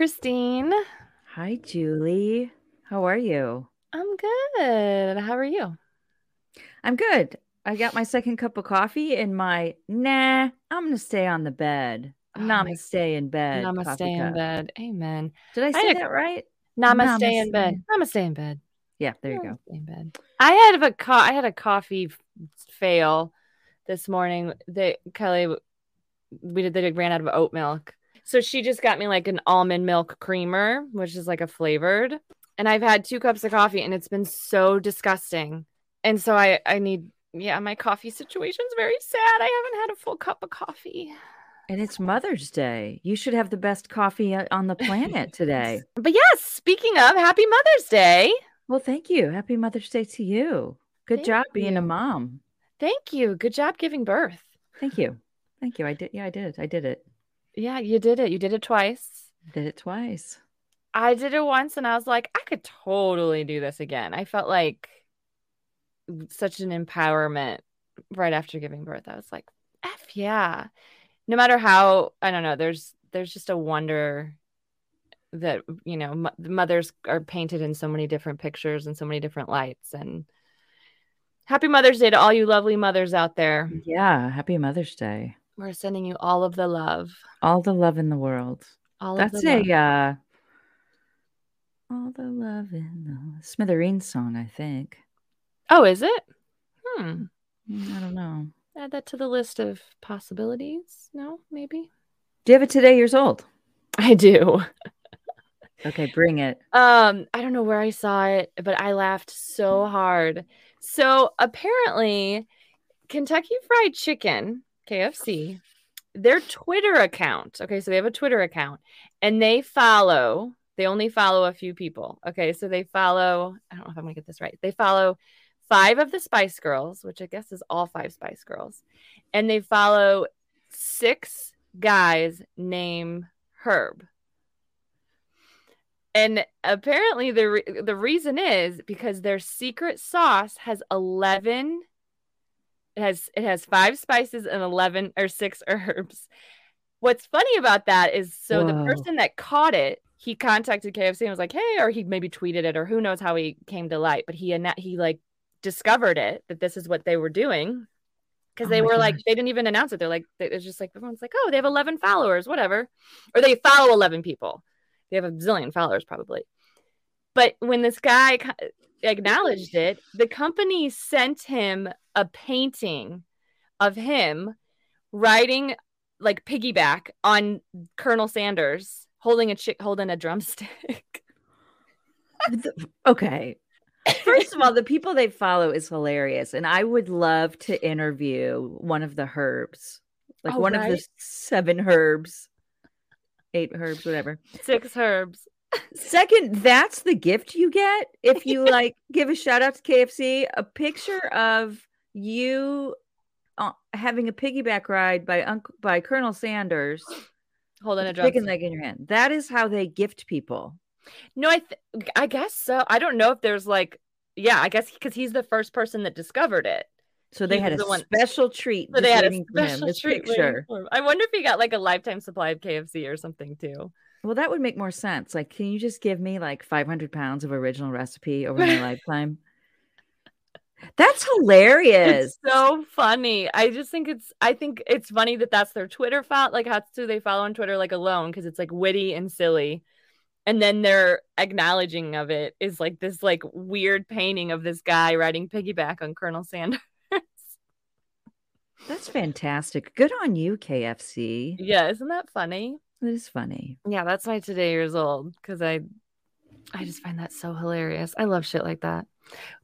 Christine. Hi, Julie. How are you? I'm good. How are you? I'm good. I got my second cup of coffee and my nah, I'm gonna stay on the bed. Oh, Namaste in bed. Namaste in cup. bed. Amen. Did I I say a- that right? Namaste, in bed. Namaste. Namaste in bed. Yeah, there you go. In bed. I had a co- I had a coffee fail this morning. They Kelly, we did. They ran out of oat milk, so she just got me like an almond milk creamer, which is like a flavored. And I've had two cups of coffee, and it's been so disgusting. And so I I need yeah, my coffee situation's very sad. I haven't had a full cup of coffee. And it's Mother's Day. You should have the best coffee uh, on the planet today. But yes, speaking of, happy Mother's Day. well, thank you. Happy Mother's Day to you. Good Thank job being a mom. Thank you. Good job giving birth. Thank you. Thank you. I did. Yeah, I did. I did it. Yeah, you did it. You did it twice. Did it twice. I did it once and I was like, I could totally do this again. I felt like such an empowerment right after giving birth. I was like, F yeah. No matter how, I don't know, there's there's just a wonder that, you know, mo- mothers are painted in so many different pictures and so many different lights. And happy Mother's Day to all you lovely mothers out there. Yeah. Happy Mother's Day. We're sending you all of the love. All the love in the world. All That's of the love. a uh all the love in the Smithereens song, I think. Oh, is it? Hmm. Mm, I don't know. Add that to the list of possibilities. No, maybe. Do you have it today years old? I do. Okay, bring it. Um, I don't know where I saw it, but I laughed so hard. So apparently, Kentucky Fried Chicken, KFC, their Twitter account. Okay, so they have a Twitter account and they follow, they only follow a few people. Okay, so they follow, I don't know if I'm gonna get this right. They follow five of the Spice Girls, which I guess is all five Spice Girls, and they follow six guys named Herb. And apparently the re- the reason is because their secret sauce has 11 it has it has 5 spices and 11 or 6 herbs. What's funny about that is so the person that caught it, he contacted KFC and was like, "Hey," or he maybe tweeted it or who knows how he came to light, but he he like discovered it that this is what they were doing. Because Oh they were like, they didn't even announce it. They're like, it's just like everyone's like, oh, they have 11 followers, whatever, or they follow 11 people. They have a zillion followers probably. But when this guy acknowledged it, the company sent him a painting of him riding like piggyback on Colonel Sanders holding a chick holding a drumstick. Okay. First of all, the people they follow is hilarious. And I would love to interview one of the herbs, like Oh, one of the seven herbs, eight herbs, whatever. Six herbs. Second, that's the gift you get if you like give a shout out to KFC, a picture of you uh, having a piggyback ride by Uncle by Colonel Sanders, Holding a chicken leg in your hand. That is how they gift people. No, I th- I guess so. I don't know if there's like yeah, I guess because he's the first person that discovered it. So they He had a the one- special treat. So they had a waiting for him, special this treat waiting picture. for him. I wonder if he got like a lifetime supply of KFC or something too. Well, that would make more sense. Like, can you just give me like 500 pounds of original recipe over my lifetime? That's hilarious. It's so funny. I just think it's I think it's funny that that's their Twitter file. Like how do they follow on Twitter like alone because it's like witty and silly. And then their acknowledging of it is like this like weird painting of this guy riding piggyback on Colonel Sanders. That's fantastic. Good on you, KFC. yeah, isn't that funny? It is funny. Yeah, that's my today years old because I I just find that so hilarious. I love shit like that.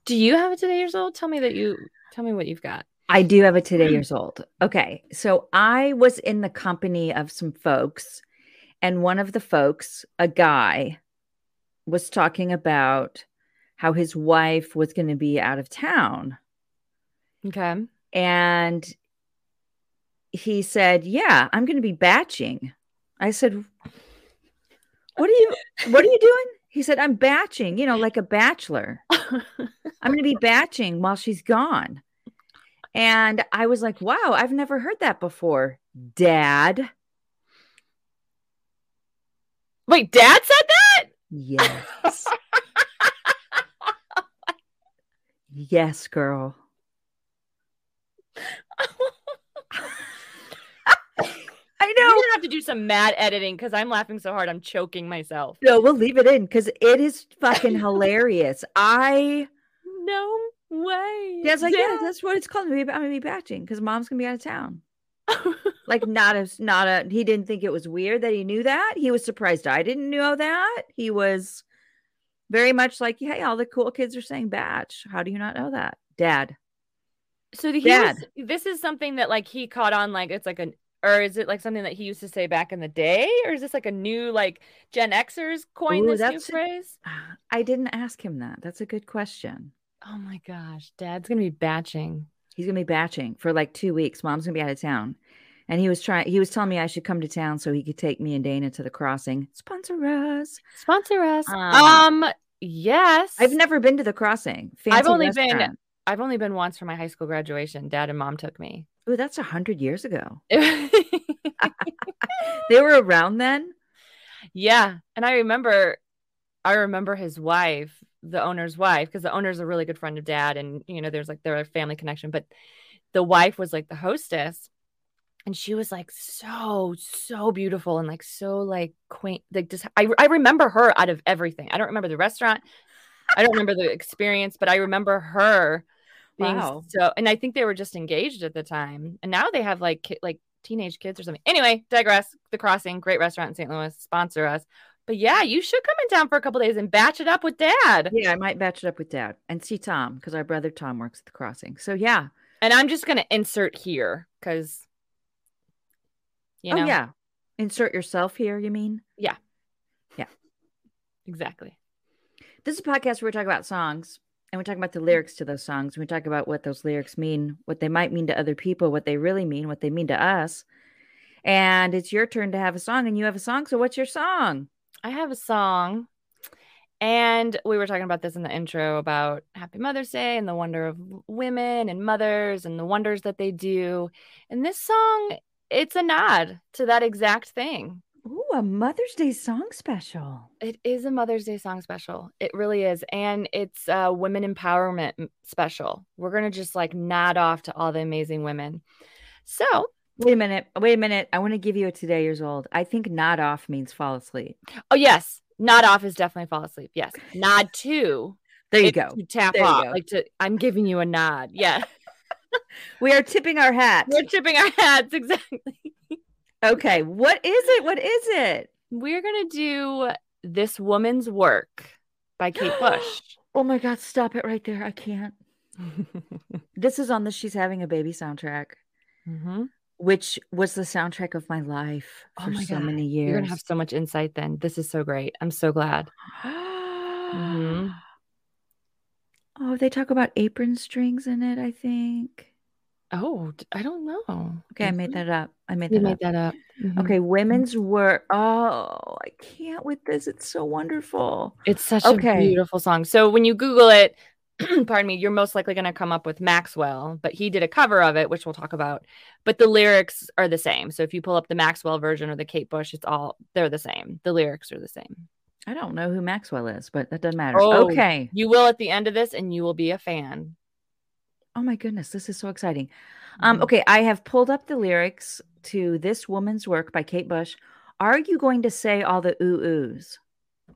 Do you have a today years old? Tell me that you tell me what you've got. I do have a today years old. Okay. So I was in the company of some folks, and one of the folks, a guy, was talking about how his wife was going to be out of town. Okay. And he said, Yeah, I'm going to be batching. I said, What are you what are you doing? He said, I'm batching, you know, like a bachelor. I'm going to be batching while she's gone. And I was like, wow, I've never heard that before. Dad. Wait, Wait, dad said that? Yes. yes, girl. I know. gonna have to do some mad editing because I'm laughing so hard I'm choking myself. No, we'll leave it in because it is fucking hilarious. I No way. Dad's like, yeah, that's what it's called. I'm gonna be batching because mom's gonna be out of town. Like, not a, not a. He didn't think it was weird that he knew that. He was surprised I didn't know that. He was very much like, hey, all the cool kids are saying batch. How do you not know that, Dad? so he Dad. was, this is something that like he caught on like it's like an or is it like something that he used to say back in the day or is this like a new like Gen Xers coined Ooh, this new phrase? I didn't ask him that. That's a good question. Oh my gosh, Dad's gonna be batching. He's gonna be batching for like two weeks. Mom's gonna be out of town. And he was trying, he was telling me I should come to town so he could take me and Dana to the crossing. Sponsor us. Sponsor us. Um, Um, yes. I've never been to the crossing. I've Fancy only been- I've only been once for my high school graduation. Dad and mom took me. Ooh, that's a hundred years ago. They were around then. yeah, and I remember, I remember his wife, the owner's wife, because the owner's a really good friend of Dad, and you know, there's like their family connection. But the wife was like the hostess, and she was like so so beautiful and like so like quaint. Like just I I remember her out of everything. I don't remember the restaurant. I don't remember the experience, but I remember her being Wow. so and I think they were just engaged at the time. And now they have like ki- like teenage kids or something. Anyway, digress. The Crossing, great restaurant in St. Louis, sponsor us. But yeah, you should come in town for a couple days and batch it up with dad. Yeah, I might batch it up with Dad and see Tom because our brother Tom works at the crossing. So yeah. And I'm just gonna insert here because you oh, know oh yeah. Insert yourself here. You mean? Yeah. Yeah. Exactly. This is a podcast where we talk about songs and we talk about the mm. lyrics to those songs. And we talk about what those lyrics mean, what they might mean to other people, what they really mean, what they mean to us. And it's your turn to have a song, and you have a song. So what's your song? I have a song. And we were talking about this in the intro about Happy Mother's Day and the wonder of women and mothers and the wonders that they do. And this song, it's a nod to that exact thing. Ooh, a Mother's Day song special. It is a Mother's Day song special. It really is. And it's a women empowerment special. We're going to just like nod off to all the amazing women. So, Wait a minute. Wait a minute. I want to give you a today years old. I think nod off means fall asleep. oh, yes, nod off is definitely fall asleep. Yes. Nod to. There you go. To tap There off. go. Like to, I'm giving you a nod. Yeah. We are tipping our hats. We're tipping our hats. Exactly. Okay. What is it? What is it? We're going to do This Woman's Work by Kate Bush. Oh my God. Stop it right there. I can't. This is on the She's Having a Baby soundtrack, hmm which was the soundtrack of my life Oh for my so God. many years. You're going to have so much insight then. This is so great. I'm so glad. Mhm. Oh, they talk about apron strings in it, I think. Oh, I don't know. Okay, I made that up. I made You that made up. that up. Mhm. Okay, women's work. Oh, I can't with this. It's so wonderful. It's such Okay. a beautiful song. So when you Google it, pardon me, you're most likely going to come up with Maxwell, but he did a cover of it, which we'll talk about. But the lyrics are the same. So if you pull up the Maxwell version or the Kate Bush, it's all they're the same. The lyrics are the same. I don't know who Maxwell is, but that doesn't matter. Oh. Okay. You will at the end of this, and you will be a fan. Oh my goodness, this is so exciting. Um, Mhm. okay, I have pulled up the lyrics to This Woman's Work by Kate Bush. Are you going to say all the ooh oohs?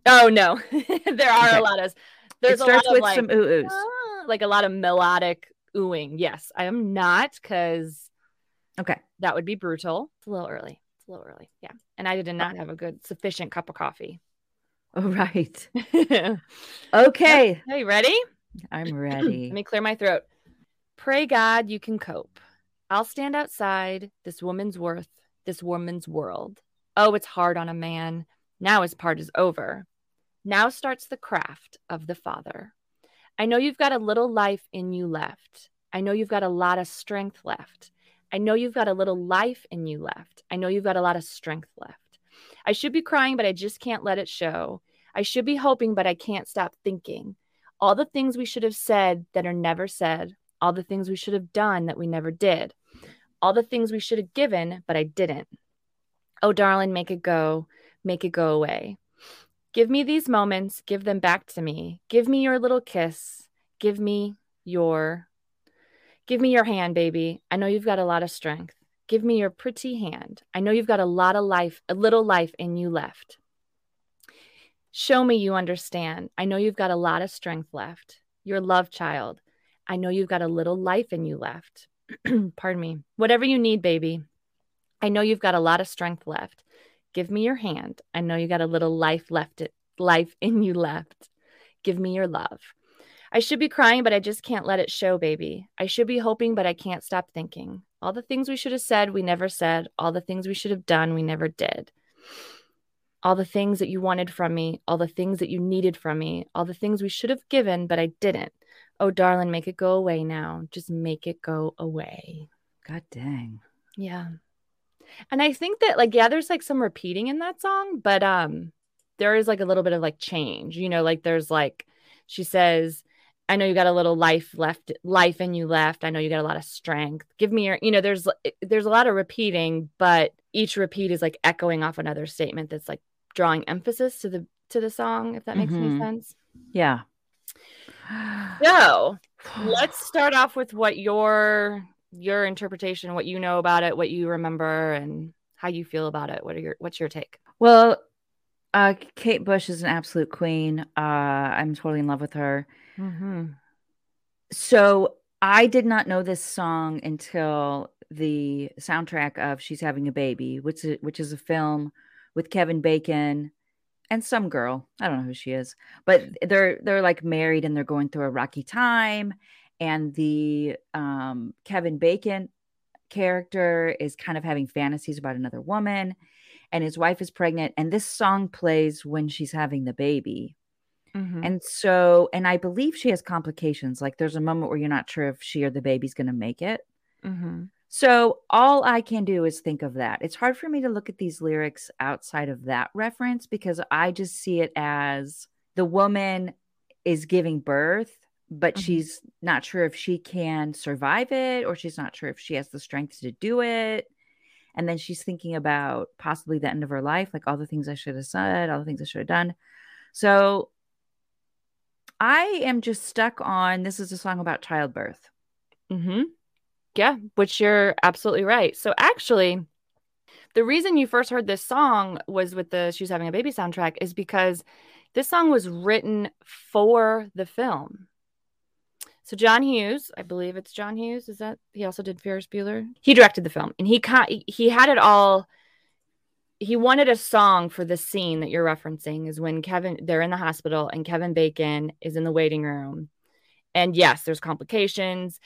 Oh no, there are Okay. a lot of. It There's a starts with like, some ooh oohs. ah, like a lot of melodic oohing. Yes, I am not because Okay. that would be brutal. It's a little early. It's a little early. Yeah, and I did not have a good sufficient cup of coffee. All right. Okay. Are you ready? I'm ready. Let me clear my throat. Pray God you can cope. I'll stand outside this woman's worth, this woman's world. Oh, it's hard on a man. Now his part is over. Now starts the craft of the father. I know you've got a little life in you left. I know you've got a lot of strength left. I know you've got a little life in you left. I know you've got a lot of strength left. I should be crying, but I just can't let it show. I should be hoping, but I can't stop thinking. All the things we should have said that are never said. All the things we should have done that we never did. All the things we should have given, but I didn't. Oh, darling, make it go. Make it go away. Give me these moments, give them back to me. Give me your little kiss. Give me your Give me your hand, baby. I know you've got a lot of strength. Give me your pretty hand. I know you've got a lot of life, a little life in you left. Show me you understand. I know you've got a lot of strength left. Your love child. I know you've got a little life in you left. Pardon me. Whatever you need, baby. I know you've got a lot of strength left. Give me your hand. I know you got a little life left it life in you left. Give me your love. I should be crying, but I just can't let it show, baby. I should be hoping, but I can't stop thinking. All the things we should have said, we never said. All the things we should have done, we never did. All the things that you wanted from me, all the things that you needed from me, all the things we should have given, but I didn't. Oh, darling, make it go away now. Just make it go away. God dang. Yeah. And I think that like yeah, there's like some repeating in that song, but um there is like a little bit of like change. You know, like there's like she says, I know you got a little life left, life in you left. I know you got a lot of strength. Give me your, you know, there's there's a lot of repeating, but each repeat is like echoing off another statement that's like drawing emphasis to the to the song, if that makes mm-hmm. any sense. Yeah. So let's start off with what your your interpretation, what you know about it, what you remember, and how you feel about it. What are your what's your take? Well, uh, Kate Bush is an absolute queen. Uh, I'm totally in love with her. Mm-hmm. So I did not know this song until the soundtrack of "She's Having a Baby," which is, which is a film with Kevin Bacon and some girl. I don't know who she is, but they're they're like married and they're going through a rocky time, and the um, Kevin Bacon character is kind of having fantasies about another woman and his wife is pregnant and this song plays when she's having the baby mm-hmm. and so and i believe she has complications like there's a moment where you're not sure if she or the baby's going to make it mm-hmm. So all i can do is think of that it's hard for me to look at these lyrics outside of that reference because i just see it as the woman is giving birth but mm-hmm. she's not sure if she can survive it or she's not sure if she has the strength to do it. And then she's thinking about possibly the end of her life, like all the things I should have said, all the things I should have done. So I am just stuck on this is a song about childbirth. Mm-hmm. Yeah, which you're absolutely right. So actually, the reason you first heard this song was with the She's Having a Baby soundtrack is because this song was written for the film. So John Hughes, I believe it's John Hughes. Is that he also did Ferris Bueller? He directed the film, and he he had it all. He wanted a song for the scene that you're referencing. Is when Kevin they're in the hospital and Kevin Bacon is in the waiting room, and yes, there's complications.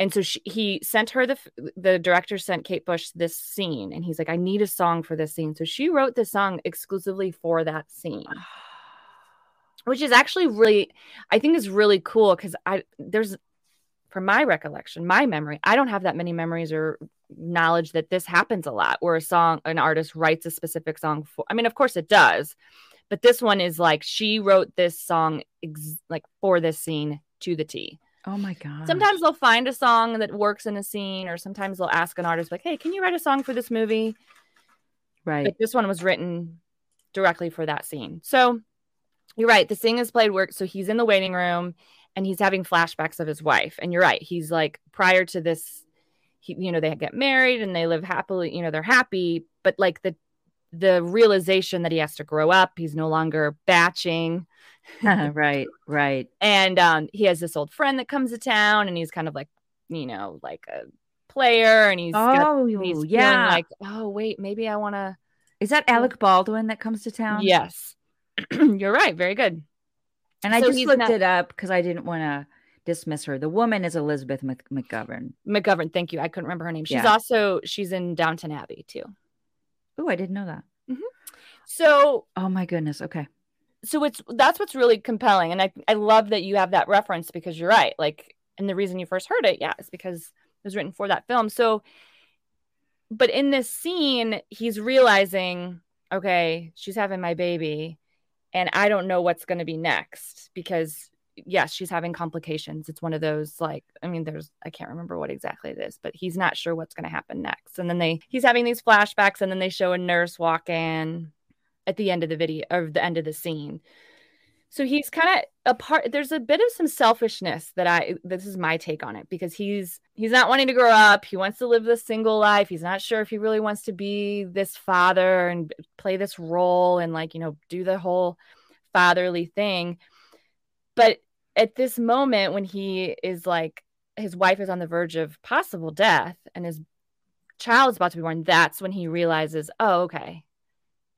And so she, he sent her the the director sent Kate Bush this scene, and he's like, I need a song for this scene. So she wrote the song exclusively for that scene. which is actually really i think is really cool because i there's from my recollection my memory i don't have that many memories or knowledge that this happens a lot where a song an artist writes a specific song for i mean of course it does but this one is like she wrote this song ex- like for this scene to the t oh my god sometimes they'll find a song that works in a scene or sometimes they'll ask an artist like hey can you write a song for this movie right but this one was written directly for that scene so you're right. The scene is played work. So he's in the waiting room and he's having flashbacks of his wife. And you're right. He's like, prior to this, he, you know, they get married and they live happily, you know, they're happy. But like the, the realization that he has to grow up, he's no longer batching. right, right. And um, he has this old friend that comes to town and he's kind of like, you know, like a player and he's, oh, got, he's yeah. like, oh, wait, maybe I want to. Is that Alec Baldwin that comes to town? Yes. You're right. Very good. And I just looked not... it up because I didn't want to dismiss her. The woman is Elizabeth McGovern. McGovern. Thank you. I couldn't remember her name. She's yeah. also she's in Downton Abbey too. Oh, I didn't know that. Mm-hmm. So, oh my goodness. Okay. So it's that's what's really compelling, and I I love that you have that reference because you're right. Like, and the reason you first heard it, yeah, is because it was written for that film. So, but in this scene, he's realizing, okay, she's having my baby and I don't know what's going to be next because yes, she's having complications. It's one of those like I mean there's I can't remember what exactly it is, but he's not sure what's going to happen next. And then they he's having these flashbacks and then they show a nurse walk in. At the end of the video or the end of the scene. So he's kind of a part there's a bit of some selfishness that I this is my take on it because he's he's not wanting to grow up. He wants to live the single life. He's not sure if he really wants to be this father and play this role and like, you know, do the whole fatherly thing. But at this moment when he is like his wife is on the verge of possible death and his child's about to be born, that's when he realizes, "Oh, okay.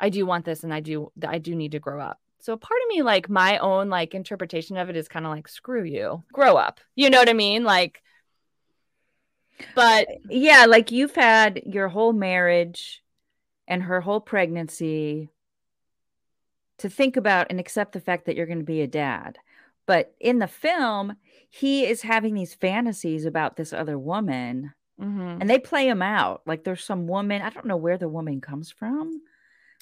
I do want this and I do I do need to grow up." So part of me, like my own like interpretation of it is kind of like, screw you, grow up. You know what I mean? Like, but yeah, like you've had your whole marriage and her whole pregnancy to think about and accept the fact that you're going to be a dad. But in the film, he is having these fantasies about this other woman mm-hmm. and they play him out. Like there's some woman, I don't know where the woman comes from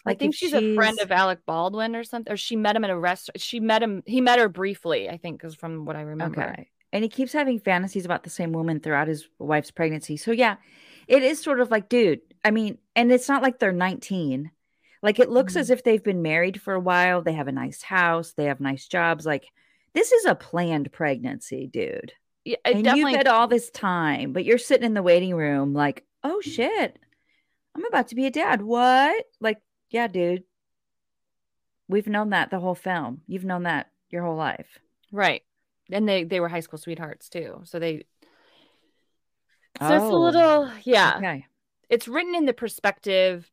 like I think she's, she's, a friend of Alec Baldwin or something. Or she met him at a restaurant. She met him. He met her briefly, I think, because from what I remember. Okay. And he keeps having fantasies about the same woman throughout his wife's pregnancy. So yeah, it is sort of like, dude. I mean, and it's not like they're 19. Like it looks mm-hmm. as if they've been married for a while. They have a nice house. They have nice jobs. Like this is a planned pregnancy, dude. Yeah, and definitely... you've had all this time, but you're sitting in the waiting room, like, oh shit, I'm about to be a dad. What? Like yeah, dude. We've known that the whole film. You've known that your whole life. Right. And they they were high school sweethearts too. So they So oh. it's a oh, little yeah. Okay. It's written in the perspective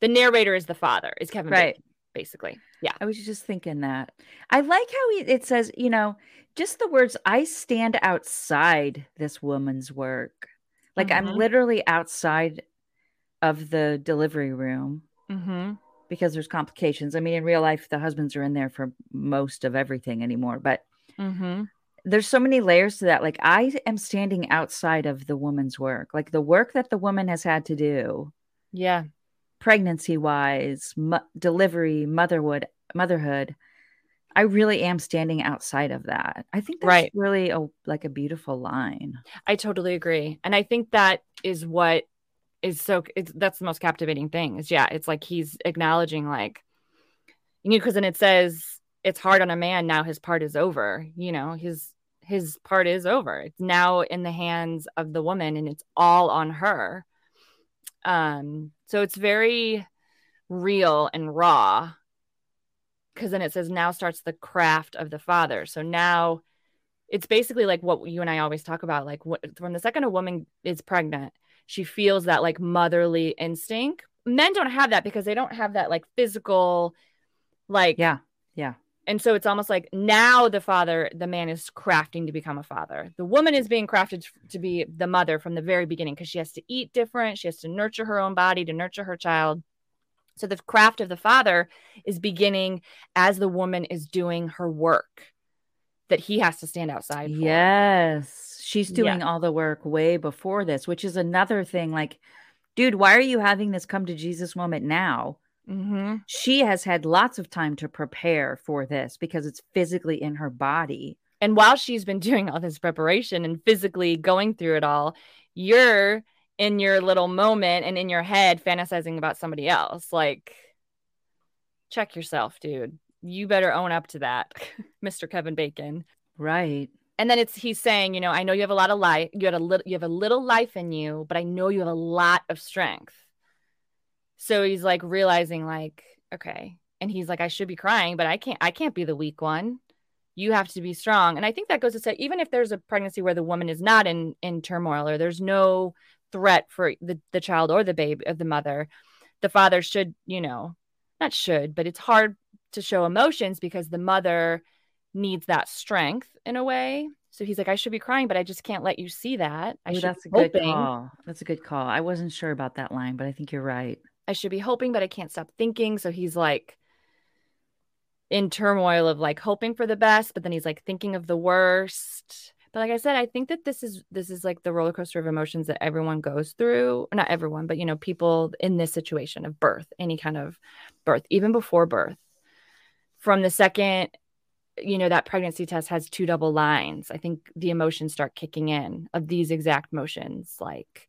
the narrator is the father, is Kevin right. Bacon, basically. Yeah. I was just thinking that. I like how he, it says, you know, just the words I stand outside this woman's work. Like mm-hmm. I'm literally outside of the delivery room mm-hmm. because there's complications. I mean, in real life, the husbands are in there for most of everything anymore, but mm-hmm. there's so many layers to that. Like, I am standing outside of the woman's work, like the work that the woman has had to do. Yeah. Pregnancy wise, mo- delivery, motherhood, motherhood. I really am standing outside of that. I think that's right. really a like a beautiful line. I totally agree. And I think that is what is so it's that's the most captivating thing is yeah it's like he's acknowledging like you know because then it says it's hard on a man now his part is over you know his his part is over. It's now in the hands of the woman and it's all on her. Um so it's very real and raw because then it says now starts the craft of the father. So now it's basically like what you and i always talk about like what, from the second a woman is pregnant she feels that like motherly instinct. Men don't have that because they don't have that like physical, like yeah, yeah. And so it's almost like now the father, the man is crafting to become a father. The woman is being crafted to be the mother from the very beginning because she has to eat different. She has to nurture her own body, to nurture her child. So the craft of the father is beginning as the woman is doing her work that he has to stand outside for. Yes. She's doing yeah. all the work way before this, which is another thing. Like, dude, why are you having this come to Jesus moment now? Mm-hmm. She has had lots of time to prepare for this because it's physically in her body. And while she's been doing all this preparation and physically going through it all, you're in your little moment and in your head fantasizing about somebody else. Like, check yourself, dude you better own up to that, Mr. Kevin Bacon. Right. And then it's he's saying, you know, I know you have a lot of life, you had a little you have a little life in you, but I know you have a lot of strength. So he's like realizing like, okay. And he's like, I should be crying, but I can't I can't be the weak one. You have to be strong. And I think that goes to say, even if there's a pregnancy where the woman is not in in turmoil or there's no threat for the, the child or the baby of uh, the mother, the father should, you know, not should, but it's hard to show emotions because the mother needs that strength in a way. So he's like, I should be crying, but I just can't let you see that. I Ooh, should that's a hoping. good call. That's a good call. I wasn't sure about that line, but I think you're right. I should be hoping, but I can't stop thinking. So he's like in turmoil of like hoping for the best, but then he's like thinking of the worst. But like I said, I think that this is this is like the roller coaster of emotions that everyone goes through. Not everyone, but you know, people in this situation of birth, any kind of birth, even before birth from the second you know that pregnancy test has two double lines i think the emotions start kicking in of these exact motions like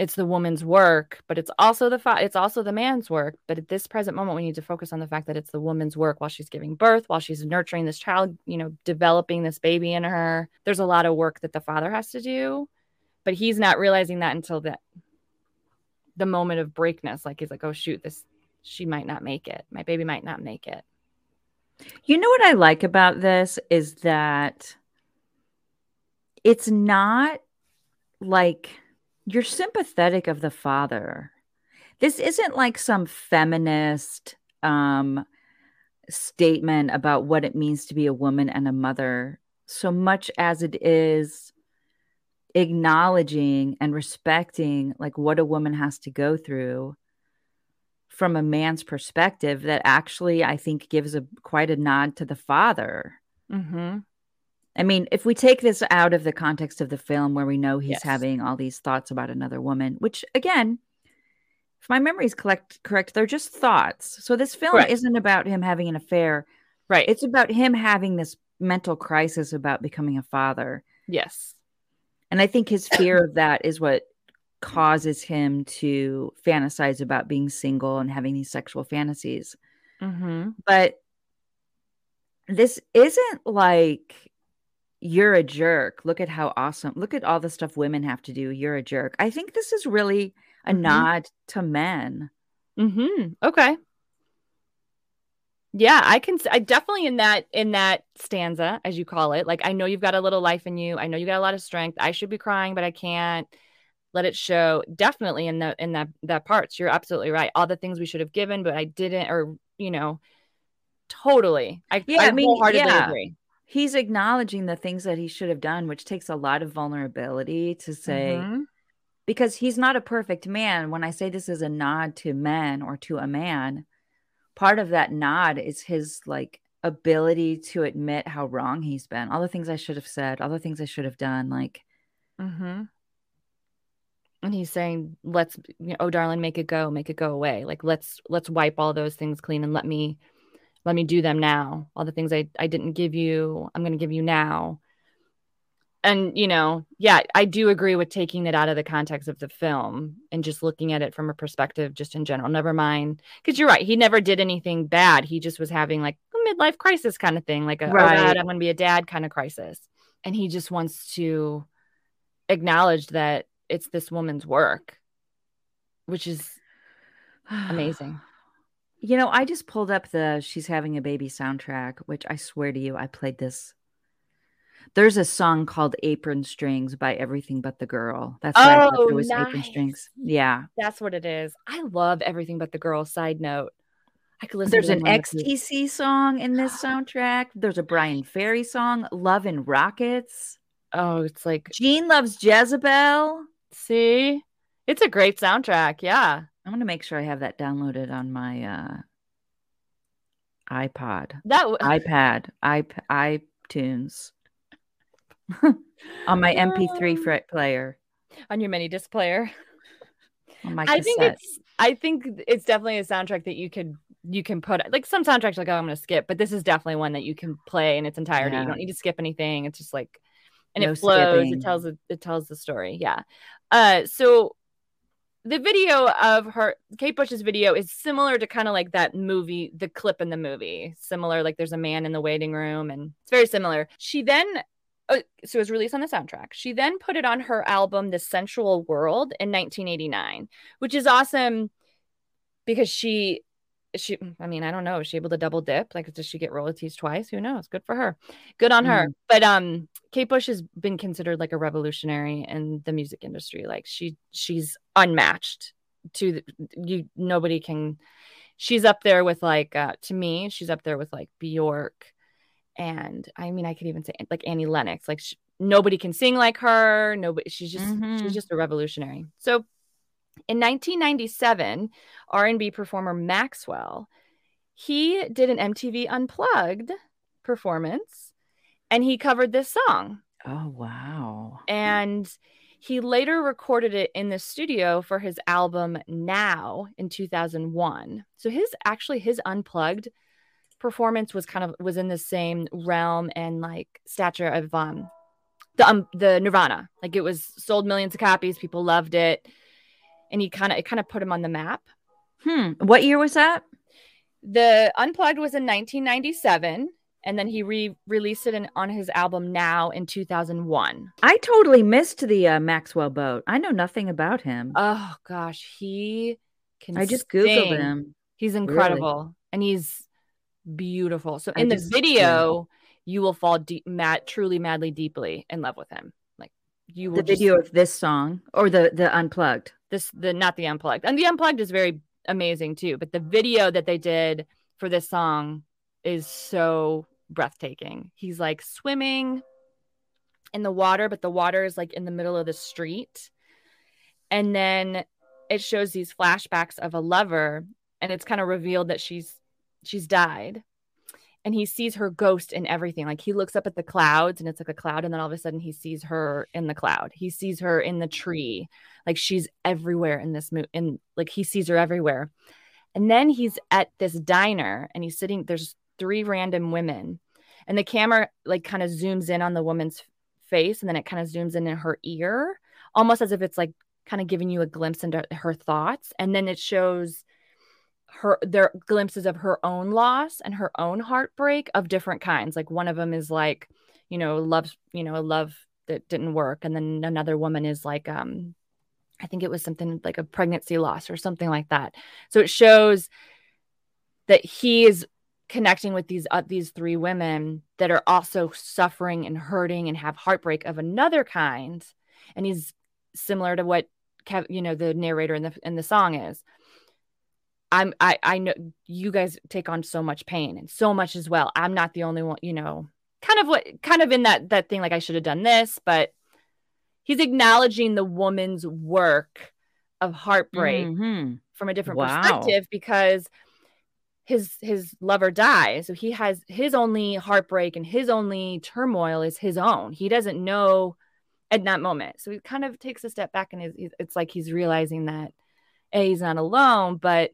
it's the woman's work, but it's also the fa- it's also the man's work. But at this present moment, we need to focus on the fact that it's the woman's work while she's giving birth, while she's nurturing this child, you know, developing this baby in her. There's a lot of work that the father has to do, but he's not realizing that until that the moment of breakness. Like he's like, oh shoot, this she might not make it. My baby might not make it. You know what I like about this is that it's not like you're sympathetic of the father. This isn't like some feminist um, statement about what it means to be a woman and a mother, so much as it is acknowledging and respecting like what a woman has to go through from a man's perspective that actually I think gives a quite a nod to the father. Mm-hmm. I mean, if we take this out of the context of the film where we know he's Yes. having all these thoughts about another woman, which again, if my memory is correct, correct, they're just thoughts. So this film isn't about him having an affair. Right. It's about him having this mental crisis about becoming a father. yes. And I think his fear of that is what causes him to fantasize about being single and having these sexual fantasies. Mm-hmm. But this isn't like you're a jerk. Look at how awesome. Look at all the stuff women have to do. You're a jerk. I think this is really a Mhm. nod to men. Mm-hmm. Okay. Yeah, I can. I definitely in that in that stanza, as you call it. Like, I know you've got a little life in you. I know you got a lot of strength. I should be crying, but I can't. Let it show. Definitely in the in that that parts. You're absolutely right. All the things we should have given, but I didn't, or you know, totally. I Yeah, I, I mean, wholeheartedly yeah. agree. He's acknowledging the things that he should have done, which takes a lot of vulnerability to say, Mhm. because he's not a perfect man. When I say this is a nod to men or to a man, part of that nod is his like ability to admit how wrong he's been. All the things I should have said, all the things I should have done. Like, Mm-hmm. And he's saying, "Let's, you know, oh, darling, make it go, make it go away. Like let's let's wipe all those things clean and let me let me do them now. All the things I I didn't give you, I'm going to give you now." And you know, yeah, I do agree with taking it out of the context of the film and just looking at it from a perspective, just in general. Never mind, because you're right. He never did anything bad. He just was having like a midlife crisis kind of thing, like a Right. oh God, I'm going to be a dad kind of crisis, and he just wants to acknowledge that it's this woman's work, which is amazing. You know, I just pulled up the She's Having a Baby soundtrack, which I swear to you, I played this. There's a song called Apron Strings by Everything But the Girl. That's why Oh, there was Apron. Strings. Yeah. That's what it is. I love everything but the girl. Side note, I could listen. There's to an. XTC song in this soundtrack. There's a Bryan Ferry song, Love and Rockets. Oh, it's like Gene loves Jezebel. See, it's a great soundtrack. Yeah, I'm gonna make sure I have that downloaded on my uh iPod, that w- iPad, iP- iTunes, on my MP3 Um, fret player, on your mini disc player. on my I think it's I think it's definitely a soundtrack that you could you can put like some soundtracks like oh I'm gonna skip, but this is definitely one that you can play in its entirety. Yeah. You don't need to skip anything. It's just like and No it flows. skipping. It tells it, it tells the story. Yeah. Uh so the video of her Kate Bush's video is similar to kind of like that movie, the clip in the movie. Similar, like there's a man in the waiting room, and it's very similar. She then uh, so it was released on the soundtrack. She then put it on her album The Sensual World in 1989 which is awesome because she she I mean, I don't know, is she able to double dip? Like does she get royalties twice? Who knows? Good for her. Good on her. But um Kate Bush has been considered like a revolutionary in the music industry. Like she she's unmatched to the, you nobody can she's up there with like uh to me, she's up there with like Bjork and I mean I could even say like Annie Lennox. Like sh nobody can sing like her. Nobody she's just Mhm. she's just a revolutionary. So in 1997, R&B performer Maxwell, he did an MTV Unplugged performance and he covered this song Oh wow! and he later recorded it in the studio for his album Now in 2001. So his actually his Unplugged performance was kind of was in the same realm and like stature of um the um, the Nirvana. Like it was sold millions of copies, people loved it and he kind of it kind of put him on the map. Hmm. What year was that? The Unplugged was in 1997, and then he re released it in, on his album Now in 2001. I totally missed the uh, Maxwell boat. I know nothing about him. Oh gosh, he can. I just googled him. He's incredible, and he's beautiful. So I in the just- video, you will fall deep, mad, truly, madly, deeply in love with him. You will. The just- video of this song or the the unplugged. this the not the unplugged and the unplugged is very amazing too but the video that they did for this song is so breathtaking he's like swimming in the water but the water is like in the middle of the street and then it shows these flashbacks of a lover and it's kind of revealed that she's she's died and he sees her ghost in everything like he looks up at the clouds and it's like a cloud and then all of a sudden he sees her in the cloud. He sees her in the tree like she's everywhere in this movie and like he sees her everywhere. And then he's at this diner and he's sitting there's three random women and the camera like kind of zooms in on the woman's face and then it kind of zooms in in her ear almost as if it's like kind of giving you a glimpse into her thoughts. And then it shows her their glimpses of her own loss and her own heartbreak of different kinds. Like one of them is like you know love you know a love that didn't work and then another woman is like um i think it was something like a pregnancy loss or something like that. So it shows that he is connecting with these uh, these three women that are also suffering and hurting and have heartbreak of another kind. And he's similar to what Kev, you know the narrator in the in the song is i'm i i know you guys take on so much pain and so much as well i'm not the only one you know kind of what kind of in that that thing like i should have done this but he's acknowledging the woman's work of heartbreak Mhm. from a different Wow. perspective because his his lover dies so he has his only heartbreak and his only turmoil is his own he doesn't know at that moment so he kind of takes a step back and is it's like he's realizing that a he's not alone but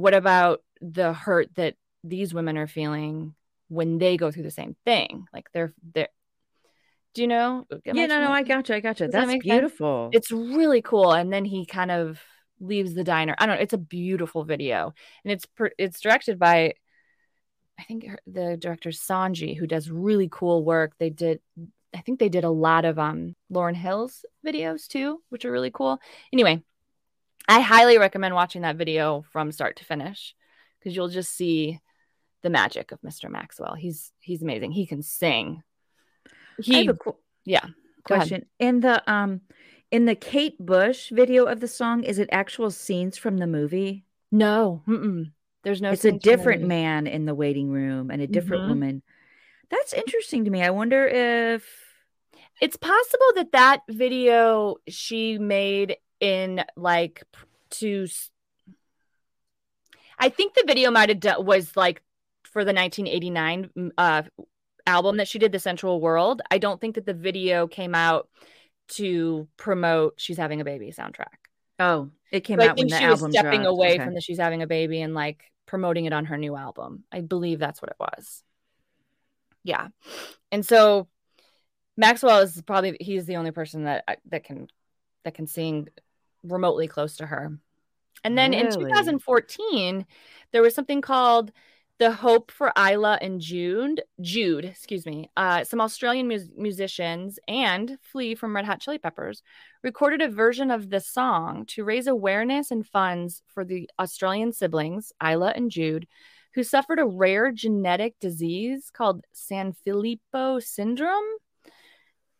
what about the hurt that these women are feeling when they go through the same thing like they're they're do you know Am Yeah, no, no, trying- I gotcha. I gotcha. Does that That's sense? beautiful. it's really cool and then he kind of leaves the diner i don't know it's a beautiful video and it's per- it's directed by i think her- the director sanji who does really cool work they did i think they did a lot of um lauryn hill's videos too which are really cool anyway i highly recommend watching that video from start to finish because you'll just see the magic of mr maxwell he's he's amazing he can sing he have a qu- yeah question. In the um in the Kate Bush video of the song, is it actual scenes from the movie? no mm-mm. there's no it's a scenes from the different man in the waiting room and a different Mhm. woman. That's interesting to me. I wonder if it's possible that that video she made in like to I think the video might have done was like for the 1989 mm, uh album that she did the sensual world. I don't think that the video came out to promote she's having a baby soundtrack. Oh, it came So i out when think the she was stepping dropped. away Okay. from the she's having a baby and like promoting it on her new album. I believe that's what it was. Yeah. And so maxwell is probably he's the only person that that can that can sing remotely close to her. And then in 2014 there was something called the hope for isla and jude jude excuse me uh, some australian mus- musicians and flea from red hot chili peppers recorded a version of the song to raise awareness and funds for the australian siblings isla and jude who suffered a rare genetic disease called sanfilippo syndrome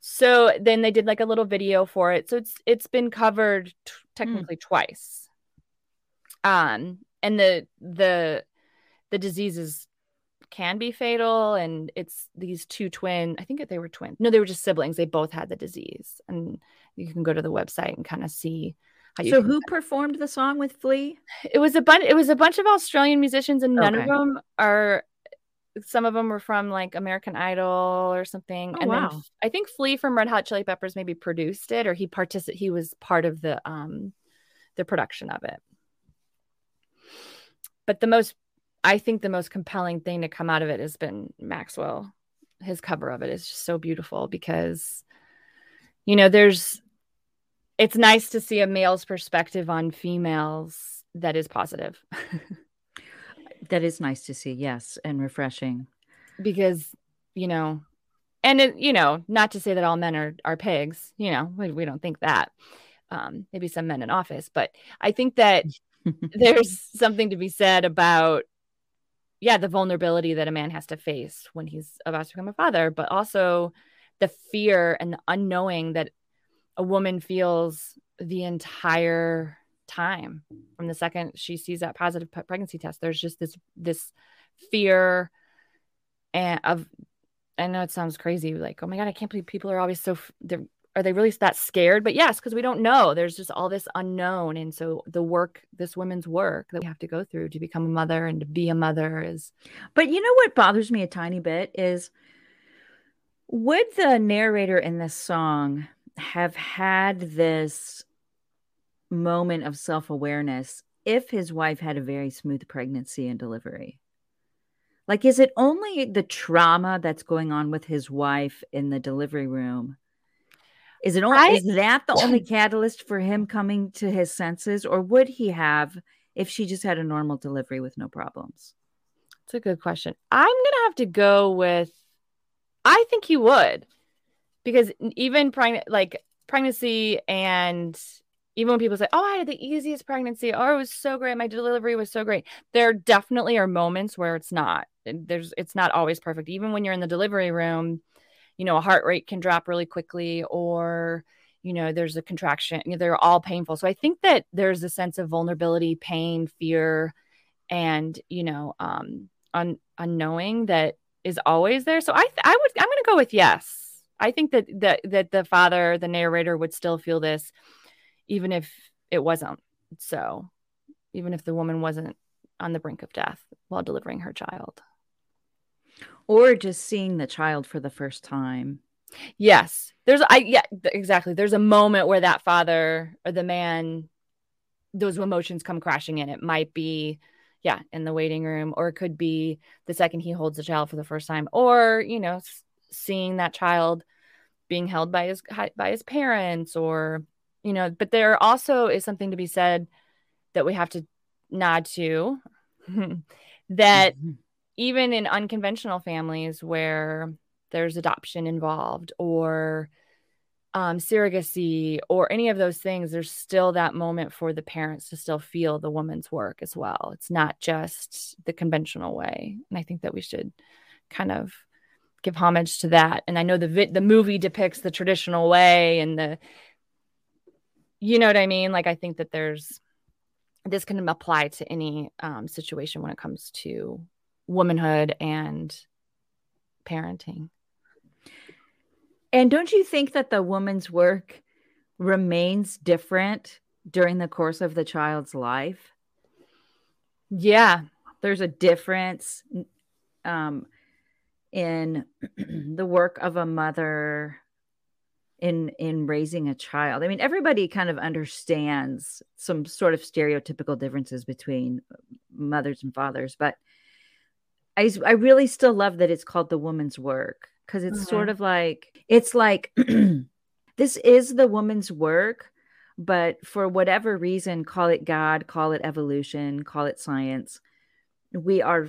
so then they did like a little video for it. So it's it's been covered t- technically twice. Um and the the the diseases can be fatal and it's these two twin i think they were twins. No they were just siblings. They both had the disease. And you can go to the website and kind of see how you So who performed the song with Flea? it was a bunch it was a bunch of australian musicians and none of them are some of them were from like american idol or something Oh, and wow. then i think flea from red hot chili peppers maybe produced it or he participated he was part of the um the production of it but the most i think the most compelling thing to come out of it has been maxwell his cover of it is just so beautiful because you know there's it's nice to see a male's perspective on females that is positive. that is nice to see, yes, and refreshing. Because, you know, and it, you know, not to say that all men are are pigs, you know, we, we don't think that. Um, maybe some men in office, but I think that there's something to be said about yeah, the vulnerability that a man has to face when he's about to become a father, but also the fear and the unknowing that a woman feels the entire time from the second she sees that positive pregnancy test. There's just this this fear and of I know it sounds crazy, like, oh my God, I can't believe people are always so, are they really that scared? But yes, because we don't know. There's just all this unknown. And so the work, this women's work that we have to go through to become a mother and to be a mother is. But you know what bothers me a tiny bit is would the narrator in this song have had this moment of self awareness if his wife had a very smooth pregnancy and delivery? Like, is it only the trauma that's going on with his wife in the delivery room? Is it only, I, is that the only catalyst for him coming to his senses, or would he have if she just had a normal delivery with no problems? It's a good question. I'm gonna have to go with. I think he would, because even preg- like pregnancy and even when people say, "Oh, I had the easiest pregnancy," "Oh, it was so great. My delivery was so great." There definitely are moments where it's not there's it's not always perfect. Even when you're in the delivery room you know a heart rate can drop really quickly or you know there's a contraction you they're all painful. So i think that there's a sense of vulnerability pain fear and you know um un- unknowing that is always there. So i th- i would i'm going to go with yes. I think that that that the father the narrator would still feel this even if it wasn't so even if the woman wasn't on the brink of death while delivering her child or just seeing the child for the first time. Yes. There's I yeah, exactly. There's a moment where that father or the man those emotions come crashing in. It might be yeah, in the waiting room or it could be the second he holds the child for the first time or, you know, seeing that child being held by his by his parents or you know, but there also is something to be said that we have to nod to that mm-hmm even in unconventional families where there's adoption involved or um, surrogacy or any of those things, there's still that moment for the parents to still feel the woman's work as well. It's not just the conventional way. And I think that we should kind of give homage to that. And I know the vi- the movie depicts the traditional way and the, you know what I mean? Like I think that there's this can apply to any um, situation when it comes to womanhood and parenting. And don't you think that the woman's work remains different during the course of the child's life? Yeah, there's a difference um, in the work of a mother in in raising a child. I mean, everybody kind of understands some sort of stereotypical differences between mothers and fathers, but I, I really still love that it's called the woman's work because it's mm-hmm. sort of like it's like this is the woman's work but for whatever reason call it god call it evolution call it science we are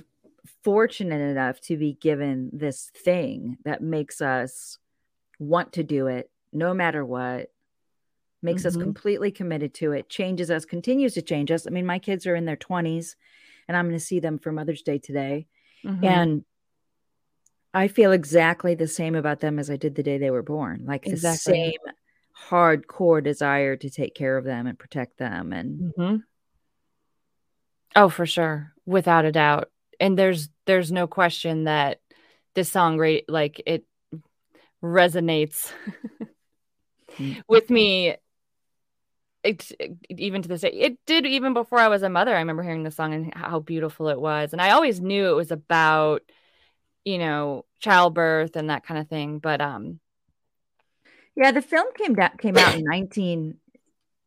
fortunate enough to be given this thing that makes us want to do it no matter what makes mm-hmm. us completely committed to it changes us continues to change us i mean my kids are in their 20s and i'm going to see them for mother's day today Mm-hmm. And I feel exactly the same about them as I did the day they were born. Like exactly. the same hardcore desire to take care of them and protect them and mm-hmm. Oh, for sure. Without a doubt. And there's there's no question that this song right like it resonates. with me it, even to this day, it did even before I was a mother. I remember hearing the song and how beautiful it was. And I always knew it was about, you know, childbirth and that kind of thing. But um yeah, the film came down came out in 19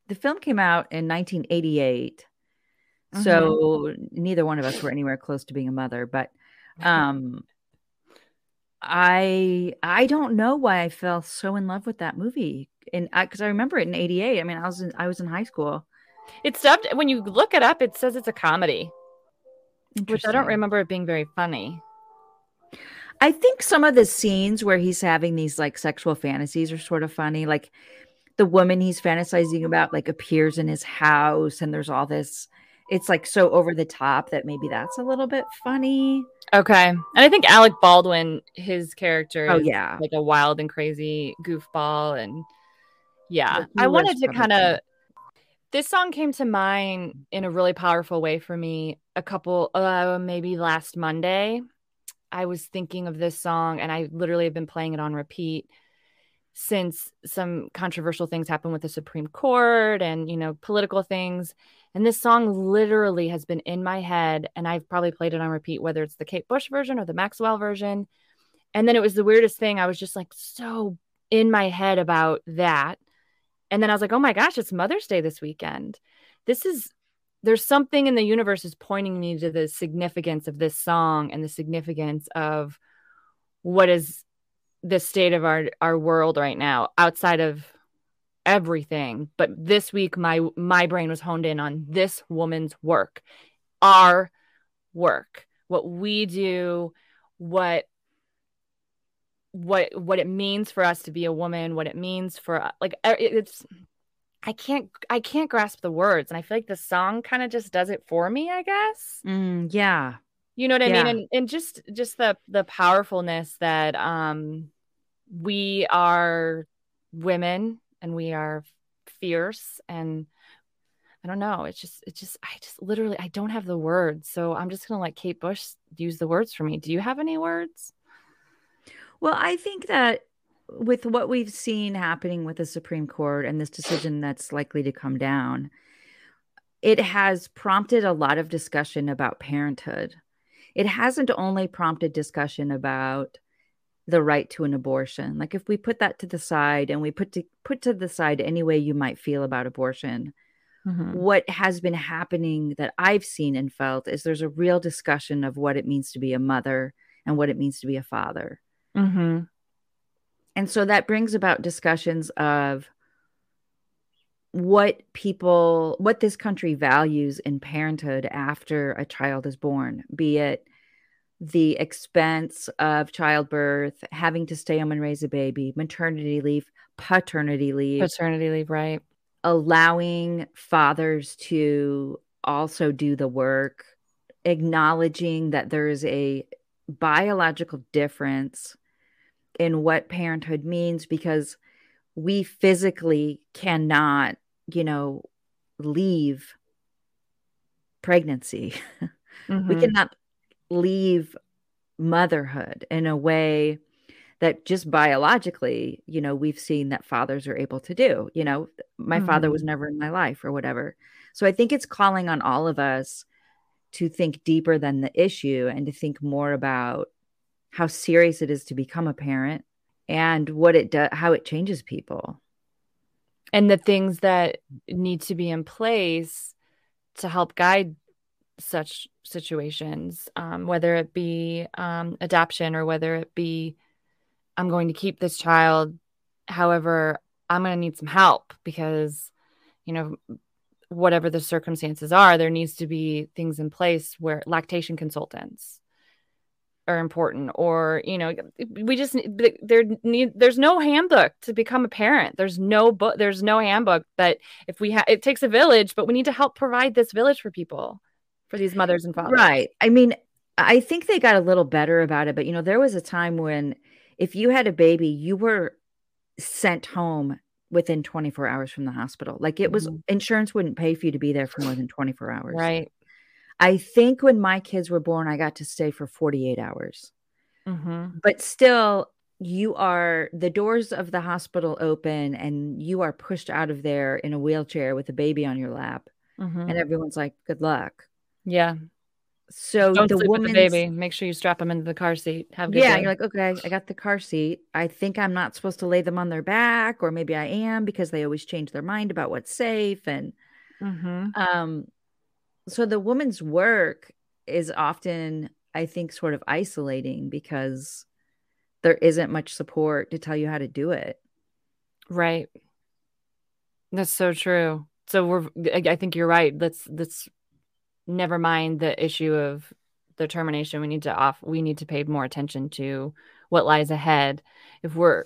the film came out in 1988. Mm-hmm. So neither one of us were anywhere close to being a mother, but um I I don't know why I fell so in love with that movie. In uh, because I, I remember it in '88. I mean, I was in, I was in high school. It's dubbed when you look it up. It says it's a comedy, which I don't remember it being very funny. I think some of the scenes where he's having these like sexual fantasies are sort of funny. Like the woman he's fantasizing about like appears in his house and there's all this it's like so over the top that maybe that's a little bit funny. Okay, and I think Alec Baldwin, his character, Oh yeah. like a wild and crazy goofball, and yeah, I wanted to kind of. This song came to mind in a really powerful way for me a couple, uh, maybe last Monday. I was thinking of this song and I literally have been playing it on repeat since some controversial things happened with the Supreme Court and, you know, political things. And this song literally has been in my head and I've probably played it on repeat, whether it's the Kate Bush version or the Maxwell version. And then it was the weirdest thing. I was just like so in my head about that. And then I was like, oh my gosh, it's Mother's Day this weekend. This is there's something in the universe is pointing me to the significance of this song and the significance of what is the state of our our world right now outside of everything but this week my my brain was honed in on this woman's work our work what we do what what what it means for us to be a woman what it means for like it's I can't I can't grasp the words and I feel like the song kind of just does it for me, I guess. Mm, yeah. You know what I Yeah. mean? And and just just the the powerfulness that um we are women and we are fierce and I don't know. It's just it's just I just literally I don't have the words. So I'm just going to let Kate Bush use the words for me. Do you have any words? Well, I think that with what we've seen happening with the Supreme Court and this decision that's likely to come down, it has prompted a lot of discussion about parenthood. It hasn't only prompted discussion about the right to an abortion. Like if we put that to the side and we put to put to the side any way you might feel about abortion, mm-hmm. what has been happening that I've seen and felt is there's a real discussion of what it means to be a mother and what it means to be a father. Mm-hmm. And so that brings about discussions of what people, what this country values in parenthood after a child is born, be it the expense of childbirth, having to stay home and raise a baby, maternity leave, paternity leave, Paternity leave, right? allowing fathers to also do the work, acknowledging that there is a biological difference in what parenthood means because we physically cannot, you know, leave pregnancy. We Mhm. cannot leave motherhood in a way that just biologically, you know, we've seen that fathers are able to do. You know, my father was never in my life or whatever. So I think it's calling on all of us to think deeper than the issue and to think more about how serious it is to become a parent and what it does, how it changes people. and the things that need to be in place to help guide such situations, um, whether it be um, adoption or whether it be I'm going to keep this child. However, I'm going to need some help because, you know, whatever the circumstances are, there needs to be things in place where lactation consultants are important or you know we just need- there need there's no handbook to become a parent there's no book there's no handbook that if we have it takes a village but we need to help provide this village for people for these mothers and fathers Right. I mean, I think they got a little better about it, but you know, there was a time when if you had a baby, you were sent home within 24 hours from the hospital. Like it was Mhm. insurance wouldn't pay for you to be there for more than 24 hours. right I think when my kids were born, I got to stay for 48 hours. mm-hmm. But still, you are the doors of the hospital open and you are pushed out of there in a wheelchair with a baby on your lap. Mm-hmm. And everyone's like, good luck. yeah So don't the the baby make sure you strap them into the car seat have a good yeah, day. you're like, okay, I got the car seat. I think I'm not supposed to lay them on their back, or maybe I am because they always change their mind about what's safe. And mm-hmm. um, so the woman's work is often, I think, sort of isolating because there isn't much support to tell you how to do it. right That's so true. So we're I think you're right. Let's let's never mind the issue of the termination. We need to off we need to pay more attention to what lies ahead. If we're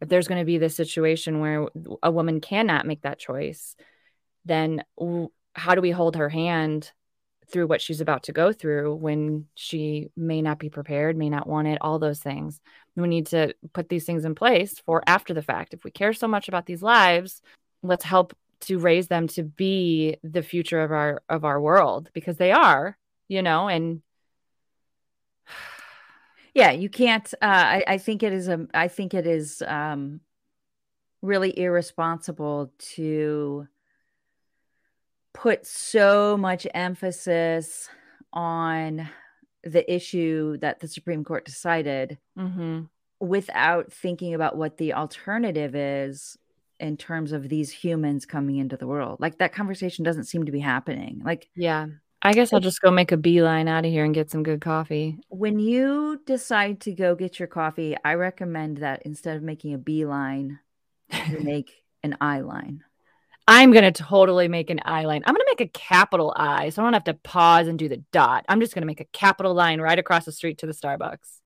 if there's going to be this situation where a woman cannot make that choice, then how do we hold her hand through what she's about to go through when she may not be prepared, may not want it, all those things. We need to put these things in place for after the fact. If we care so much about these lives, let's help to raise them to be the future of our of our world because they are, you know, and yeah, you can't uh I, I think it is a I think it is um really irresponsible to put so much emphasis on the issue that the Supreme Court decided mm-hmm. without thinking about what the alternative is in terms of these humans coming into the world. Like that conversation doesn't seem to be happening. Like, yeah, I guess I'll just go make a beeline out of here and get some good coffee. When you decide to go get your coffee, I recommend that instead of making a beeline, you make an eye line. I'm going to totally make an eye line. I'm going to make a capital I so I don't have to pause and do the dot. I'm just going to make a capital line right across the street to the Starbucks.